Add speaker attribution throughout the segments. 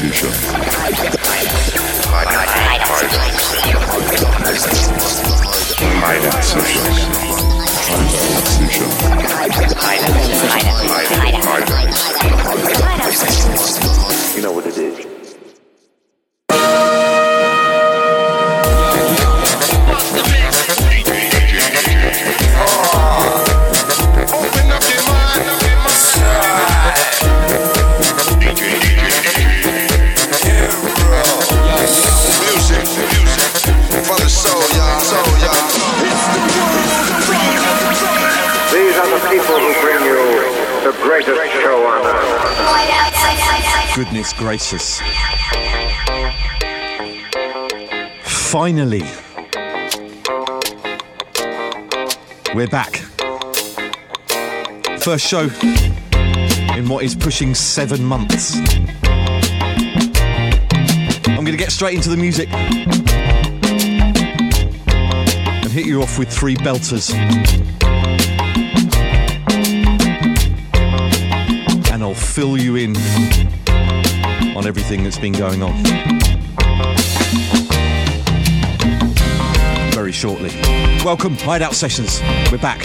Speaker 1: gracious. Finally, we're back. First show in what is pushing seven months. I'm going to get straight into the music and hit you off with three belters. And I'll fill you in on everything that's been going on. Shortly. Welcome, Hideout Sessions. We're back.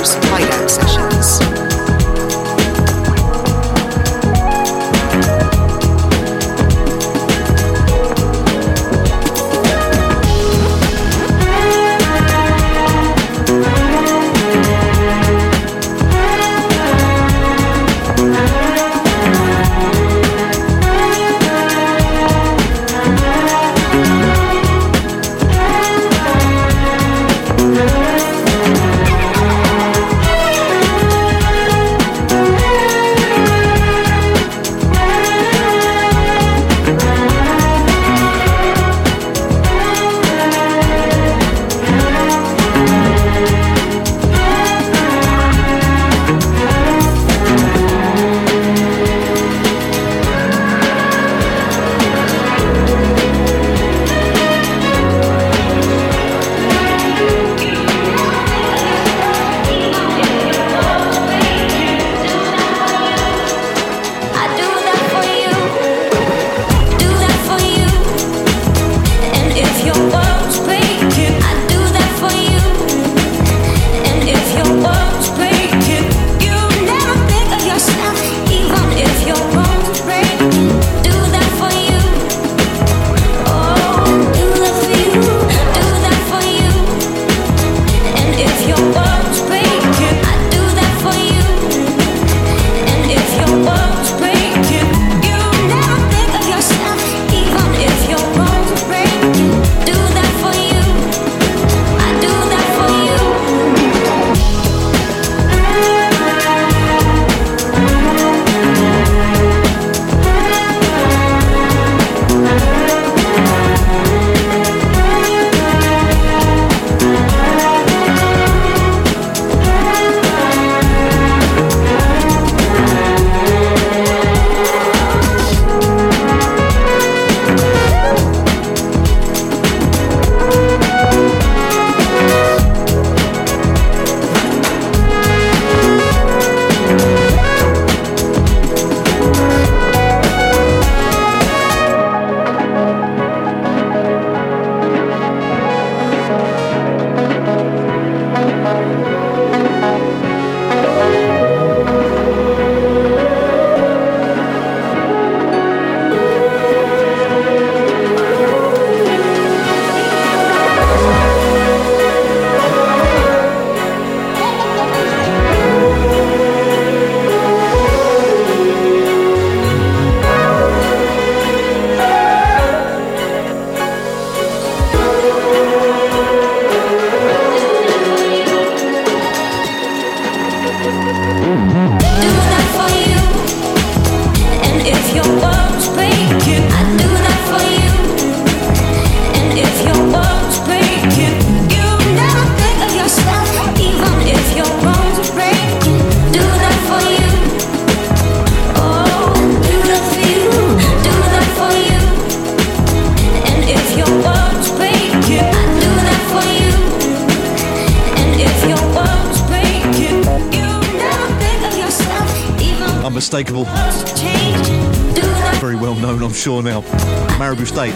Speaker 2: Heroes Hideout.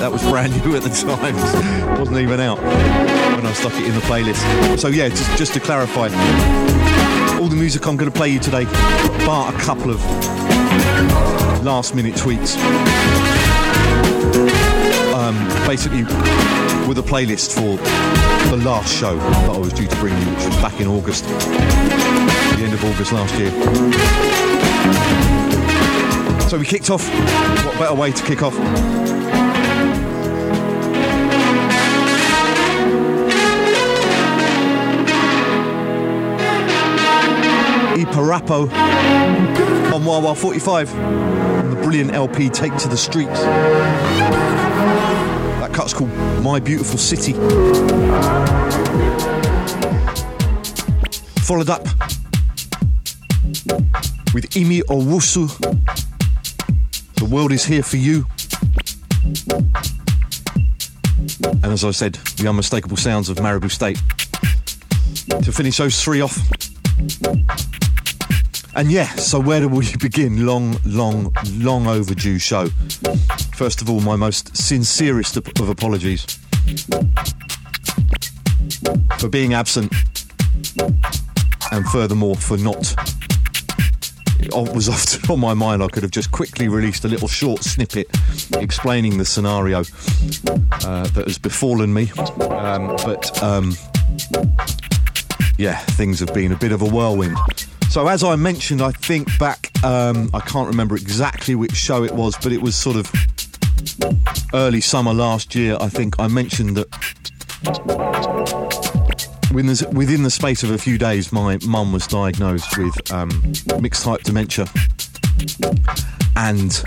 Speaker 3: That was brand new at the time. Wasn't even out when I stuck it in the playlist. So yeah, just, just to clarify, all the music I'm going to play you today, bar a couple of last minute tweets. Um, basically, with a playlist for the last show that I was due to bring you, which was back in August, the end of August last year. So we kicked off. What better way to kick off? Eparapo on Wah Wah 45 and the brilliant LP Take to the Streets. That cut's called My Beautiful City. Followed up with Immy Owusu the world is here for you. And as I said, the unmistakable sounds of Maribou State. To finish those three off, And yeah, so where do we begin? Long, long, long overdue show. First of all, my most sincerest of, apologies for being absent, and furthermore for not. It was often on my mind. I could have just quickly released a little short snippet explaining the scenario uh, that has befallen me, um, but um, yeah, things have been a bit of a whirlwind. So, as I mentioned, I think back, um, I can't remember exactly which show it was, but it was sort of early summer last year. I think I mentioned that within the, within the space of a few days, my mum was diagnosed with um, mixed type dementia and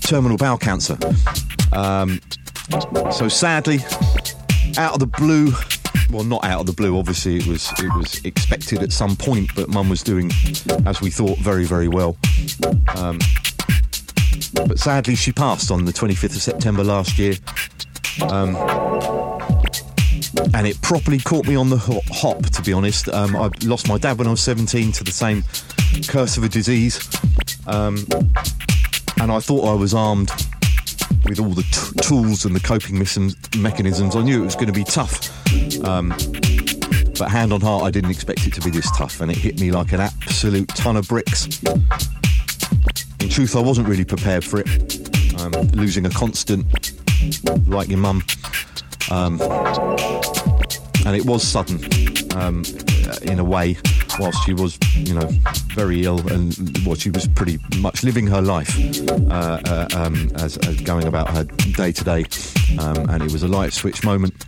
Speaker 3: terminal bowel cancer. Um, so, sadly, out of the blue, well, not out of the blue. Obviously, it was it was expected at some point, but Mum was doing, as we thought, very very well. Um, but sadly, she passed on the 25th of September last year, um, and it properly caught me on the hop. To be honest, um, I lost my dad when I was 17 to the same curse of a disease, um, and I thought I was armed with all the t- tools and the coping mechanisms. I knew it was going to be tough. Um, but hand on heart, I didn't expect it to be this tough, and it hit me like an absolute ton of bricks. In truth, I wasn't really prepared for it. Um, losing a constant, like your mum. Um, and it was sudden um, in a way whilst she was you know very ill and well she was pretty much living her life uh, uh, um, as, as, going about her day to day um, and it was a light switch moment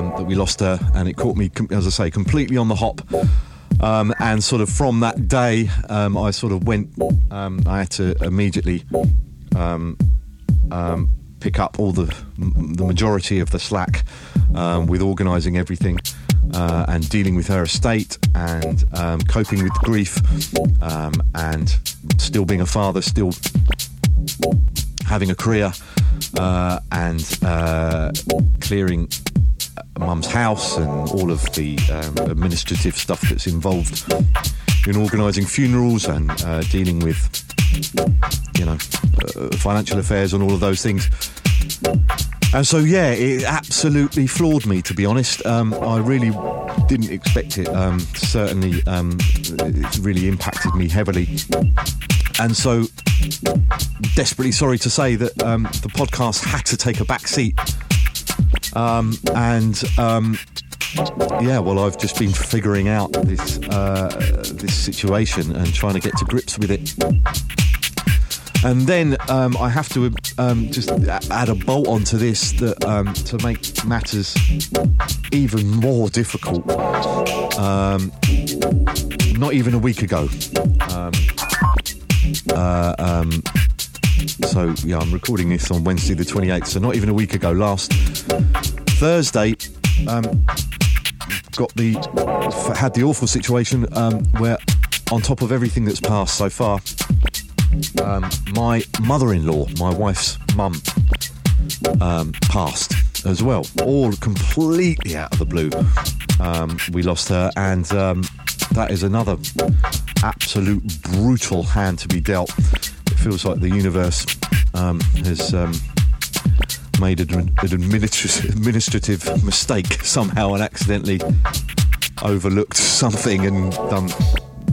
Speaker 3: um, that we lost her and it caught me as I say completely on the hop. Um, and sort of from that day um, I sort of went um, I had to immediately pick up all the the majority of the slack um, with organising everything uh, and dealing with her estate and um, coping with grief um, and still being a father, still having a career uh, and uh, clearing mum's house and all of the um, administrative stuff that's involved in organising funerals and uh, dealing with you know, uh, financial affairs and all of those things. And so, yeah, it absolutely floored me, to be honest. Um, I really didn't expect it. Um, certainly, um, it's really impacted me heavily. And so, desperately sorry to say that um, the podcast had to take a back seat. Um, and um, yeah, well, I've just been figuring out this uh, this situation and trying to get to grips with it. And then um, I have to um, just add a bolt onto this that um, to make matters even more difficult. Um, not even a week ago. Um, uh, um, so yeah, I'm recording this on Wednesday the 28th. So not even a week ago. Last Thursday, got the had the awful situation where, on top of everything that's passed so far, um, my mother-in-law, my wife's mum, um, passed as well, all completely out of the blue. Um, we lost her, and um, that is another absolute brutal hand to be dealt. Feels like the universe um, has um, made an, administrative, administrative mistake somehow and accidentally overlooked something and done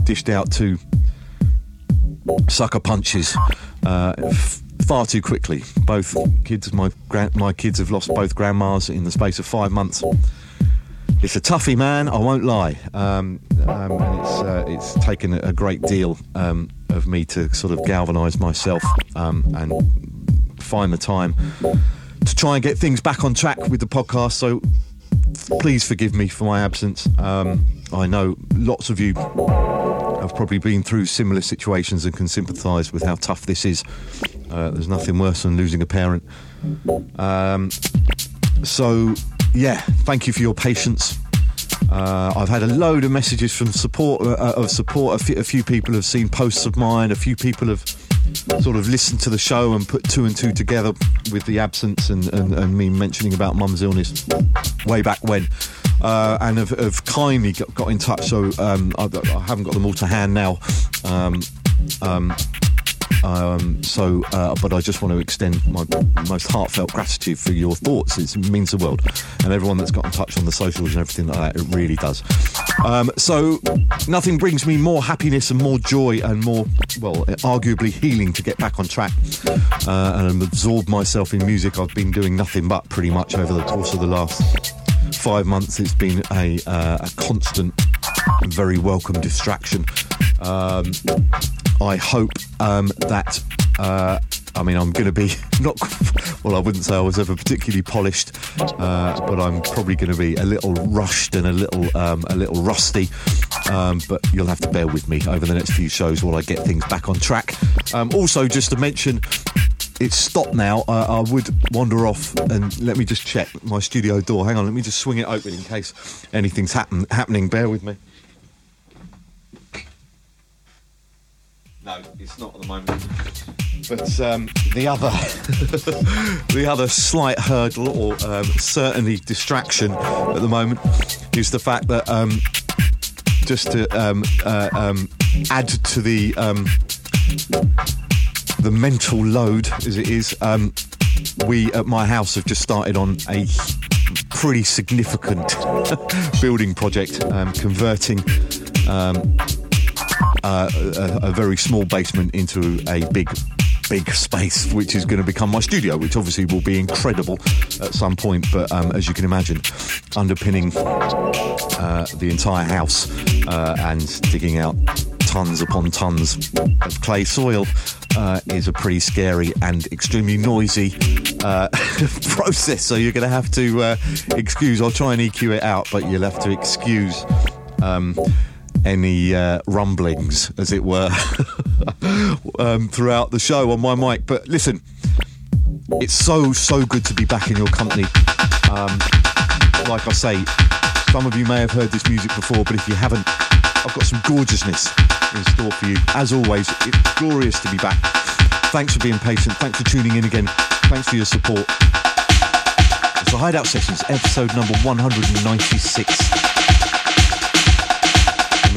Speaker 3: dished out two sucker punches uh, f- far too quickly. Both kids, my my kids have lost both grandmas in the space of five months. It's a toughie, man. I won't lie, um, um, and it's uh, it's taken a great deal um, of me to sort of galvanise myself um, and find the time to try and get things back on track with the podcast. So please forgive me for my absence. Um, I know lots of you have probably been through similar situations and can sympathise with how tough this is. Uh, there's nothing worse than losing a parent. Um, so, yeah, thank you for your patience. Uh, I've had a load of messages from support uh, of support. A few, few people have seen posts of mine. A few people have sort of listened to the show and put two and two together with the absence and, and, and me mentioning about mum's illness way back when. uh, and have, have kindly got, got in touch. So um, I, I haven't got them all to hand now. Um, um, um, so, uh, but I just want to extend my most heartfelt gratitude for your thoughts. It means the world, and everyone that's got in touch on the socials and everything like that. It really does. Um, so, nothing brings me more happiness and more joy and more, well, arguably healing to get back on track uh, and absorb myself in music. I've been doing nothing but pretty much over the course of the last five months. It's been a, uh, a constant, very welcome distraction. Um, I hope um, that. Uh, I mean, I'm going to be not. Well, I wouldn't say I was ever particularly polished, uh, but I'm probably going to be a little rushed and a little, um, a little rusty. Um, but you'll have to bear with me over the next few shows while I get things back on track. Um, also, just to mention, it's stopped now. I would wander off and let me just check my studio door. Hang on, let me just swing it open in case anything's happen- happening. Bear with me. No, it's not at the moment. But um, the other, the other slight hurdle, or um, certainly distraction at the moment, is the fact that um, just to um, uh, um, add to the um, the mental load as it is, we at my house have just started on a pretty significant building project, converting um, uh, a, a very small basement into a big big space, which is going to become my studio, which obviously will be incredible at some point. But um, as you can imagine, underpinning uh, the entire house uh, and digging out tons upon tons of clay soil uh, is a pretty scary and extremely noisy uh, process. So you're going to have to uh, excuse. I'll try and EQ it out, but you'll have to excuse. Um, any uh, rumblings, as it were, um, throughout the show on my mic. But listen, it's so, so good to be back in your company. Um, like I say, some of you may have heard this music before, but if you haven't, I've got some gorgeousness in store for you. As always, it's glorious to be back. Thanks for being patient. Thanks for tuning in again. Thanks for your support. It's the Hideout Sessions, episode number 196.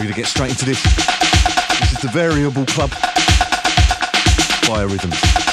Speaker 3: We're going to get straight into this. This is the Variable Club Biorhythms.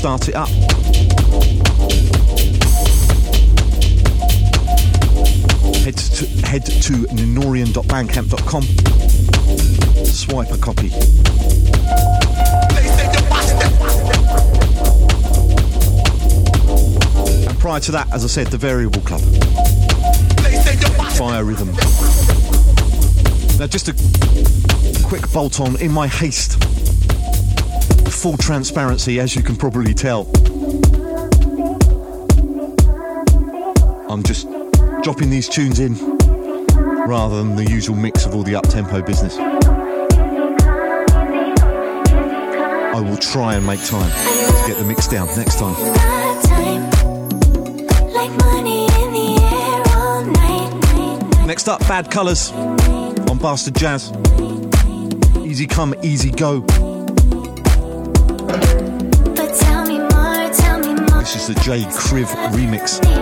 Speaker 2: Start It Up. Head to, head to ninorian.bandcamp.com. Swipe a copy. And prior to that, as I said, the Variable Club. Biorhythm. Now, just a quick bolt on in my haste. Full transparency, as you can probably tell. I'm just dropping these tunes in rather than the usual mix of all the up-tempo business. I will try and make time to get the mix down next time. Next up, Bad Colours on Bastard Jazz. Easy come, easy go. This is the JKriv remix.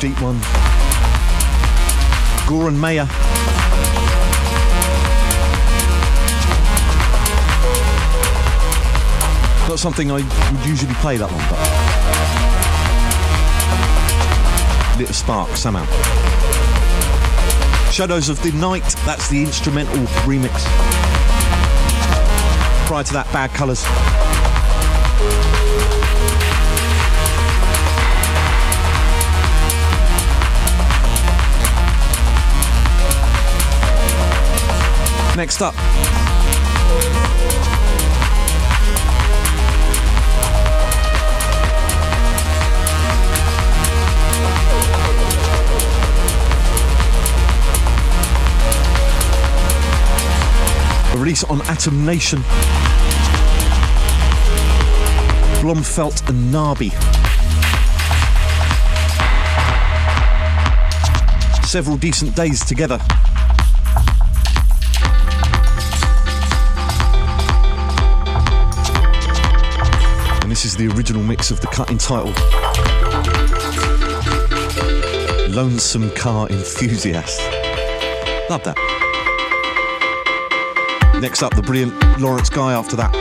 Speaker 3: Deep one. Goeran Meyer. Not something I would usually play that one, but little spark somehow. Shadows of the Night, that's the instrumental remix. Prior to that, Bad Colours. Next up, release on Atomnation. Blomfelt and Narby. Several decent days together. This is the original mix of the cut entitled Lonesome Car Enthusiast. Love that. Next up, the brilliant Laurence Guy after that.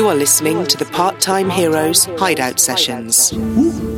Speaker 4: You are listening to the Part Time Heroes Hideout Sessions.
Speaker 5: Ooh.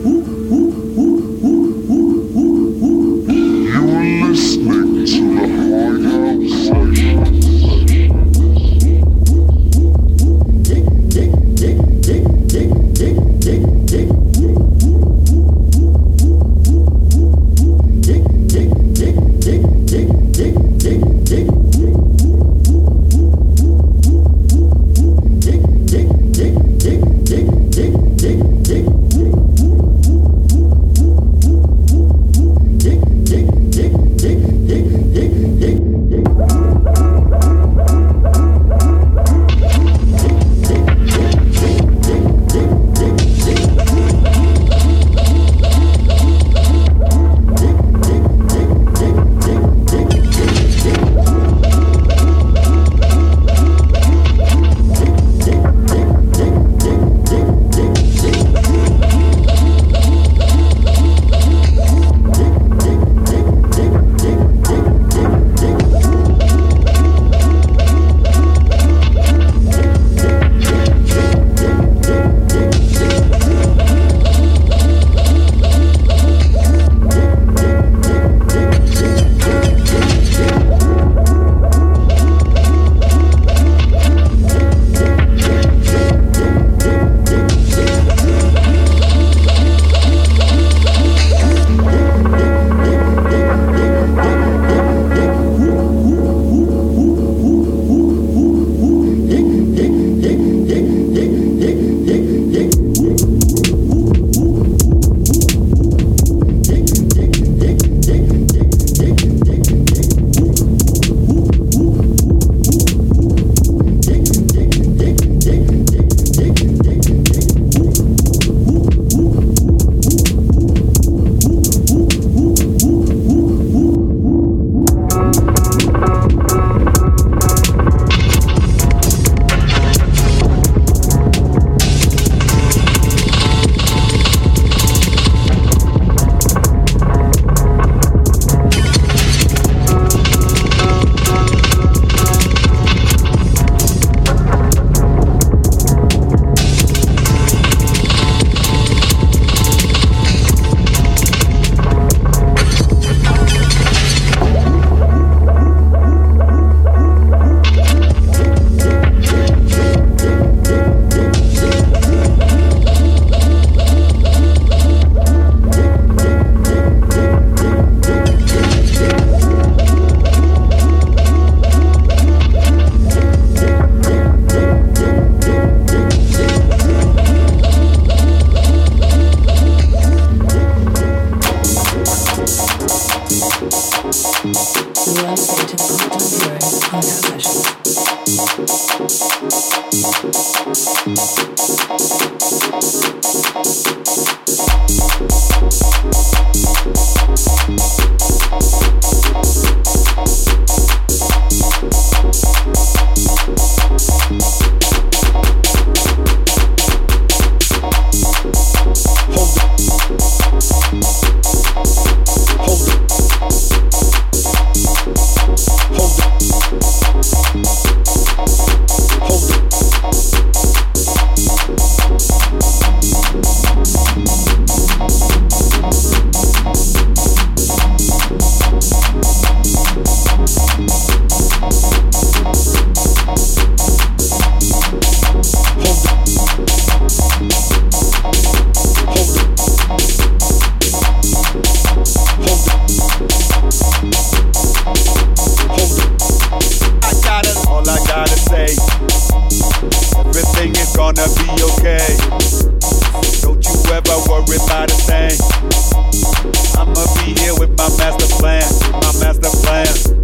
Speaker 5: plan, my master plan.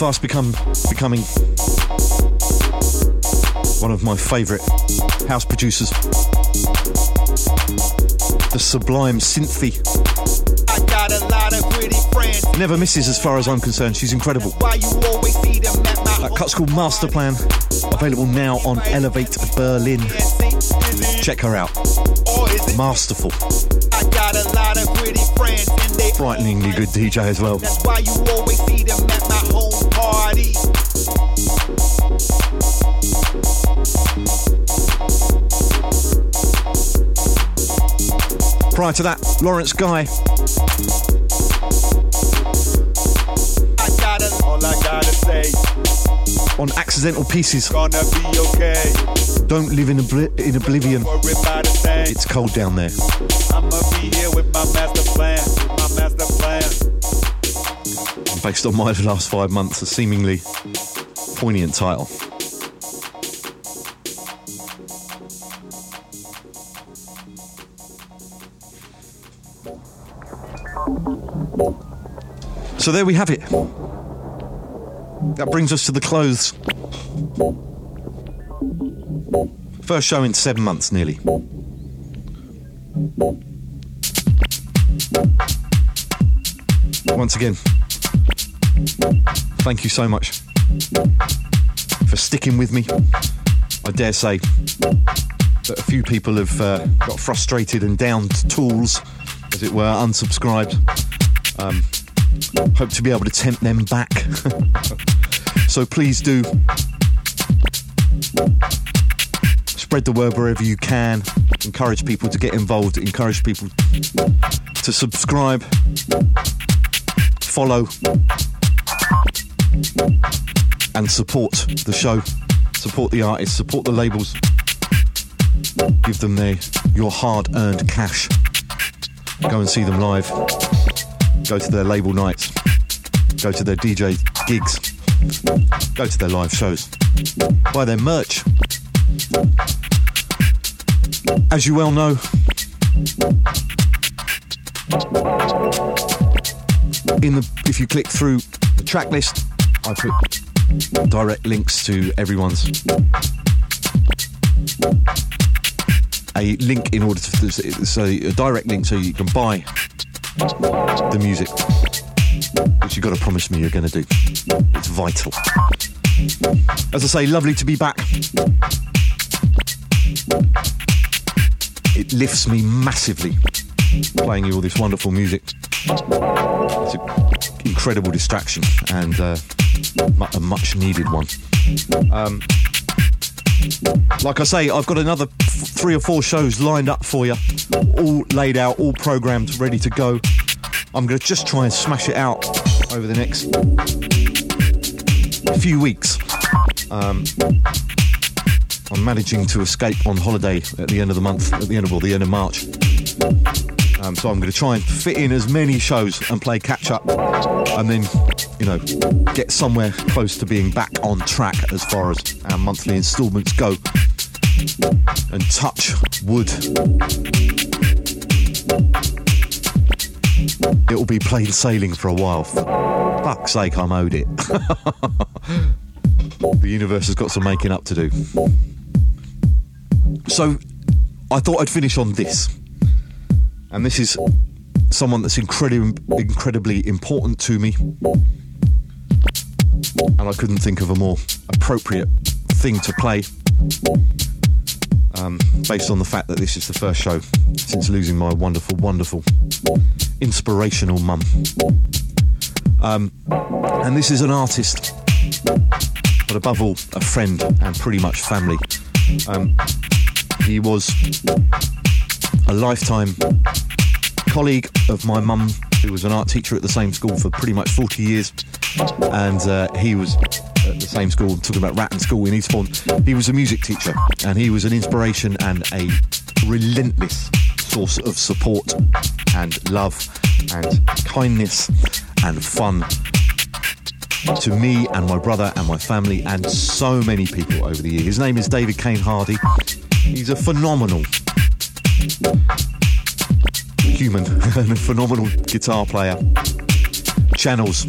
Speaker 3: Fast become becoming one of my favourite house producers. The sublime Cinthie
Speaker 5: I got a lot of pretty friends.
Speaker 3: never misses as far as I'm concerned. She's incredible.
Speaker 5: Why you always see them at my
Speaker 3: That cut's called Master Plan, available now on Elevate Berlin. Check her out.
Speaker 5: Or is it
Speaker 3: Masterful,
Speaker 5: I got a lot of pretty friends and they
Speaker 3: frighteningly good DJ as well. Prior to that, Laurence Guy,
Speaker 5: gotta,
Speaker 3: on Accidental Pieces.
Speaker 5: okay.
Speaker 3: Don't live in, obli- in oblivion. It's cold down there.
Speaker 5: Plan.
Speaker 3: Based on my last five months, a seemingly poignant title. So there we have it. That brings us to the clothes. First show in seven months, nearly. Once again, thank you so much for sticking with me. I dare say that a few people have uh, got frustrated and downed tools, as it were, unsubscribed. Um, hope to be able to tempt them back. so please do spread the word wherever you can. Encourage people to get involved. Encourage people to subscribe, follow, and support the show. Support the artists. Support the labels. Give them their your hard-earned cash. Go and see them live. Go to their label nights. Go to their DJ gigs. Go to their live shows. Buy their merch. As you well know, in the if you click through the track list, I put direct links to everyone's a link in order to so a direct link so you can buy the music, which you've got to promise me you're going to do. It's vital. As I say, lovely to be back. It lifts me massively playing you all this wonderful music. It's an incredible distraction and uh, a much needed one. Um, like I say, I've got another three or four shows lined up for you, all laid out, all programmed, ready to go. I'm going to just try and smash it out over the next few weeks. Um, I'm managing to escape on holiday at the end of the month, at the end of well, the end of March. Um, so I'm going to try and fit in as many shows and play catch up, and then, you know, get somewhere close to being back on track as far as our monthly instalments go. And touch wood. It'll be plain sailing for a while. For fuck's sake, I'm owed it. the universe has got some making up to do. So, I thought I'd finish on this. And this is someone that's incredibly, incredibly important to me. And I couldn't think of a more appropriate thing to play um, based on the fact that this is the first show since losing my wonderful, wonderful, inspirational mum. Um, and this is an artist, but above all, a friend and pretty much family. Um, he was a lifetime colleague of my mum, who was an art teacher at the same school for pretty much 40 years. And uh, he was at the same school, talking about Rat Ratton School in Eastbourne. He was a music teacher, and he was an inspiration and a relentless source of support and love and kindness and fun to me and my brother and my family and so many people over the years. His name is David Cane Hardy. He's a phenomenal human and a phenomenal guitar player. Channels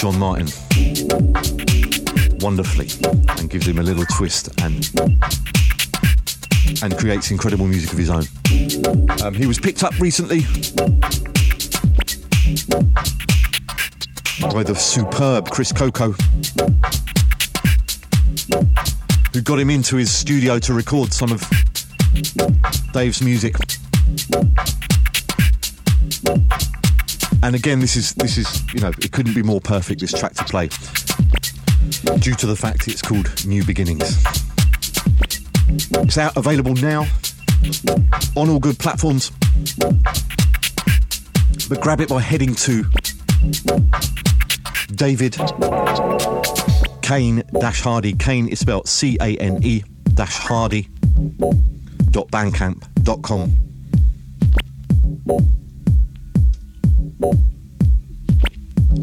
Speaker 3: John Martyn wonderfully and gives him a little twist and and creates incredible music of his own. Um, he was picked up recently by the superb Chris Coco, who got him into his studio to record some of Dave's music. And again, this is this is you know it couldn't be more perfect this track to play due to the fact it's called New Beginnings. It's out available now on all good platforms. But grab it by heading to David Cane dash Hardy. Cane is spelled C A N E dash Hardy dot bandcamp dot com.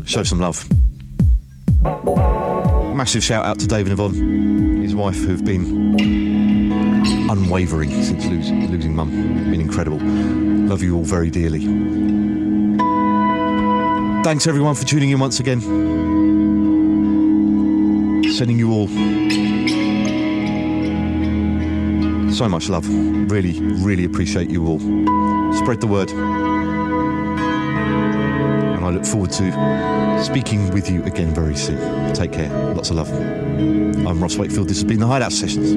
Speaker 3: Show some love. Massive shout out to David and Yvonne, his wife, who've been unwavering since losing, losing mum. Been incredible. Love you all very dearly. Thanks everyone for tuning in once again. Sending you all so much love. Really, really appreciate you all. Spread the word. I look forward to speaking with you again very soon. Take care. Lots of love. I'm Ross Wakefield. This has been the Hideout Sessions.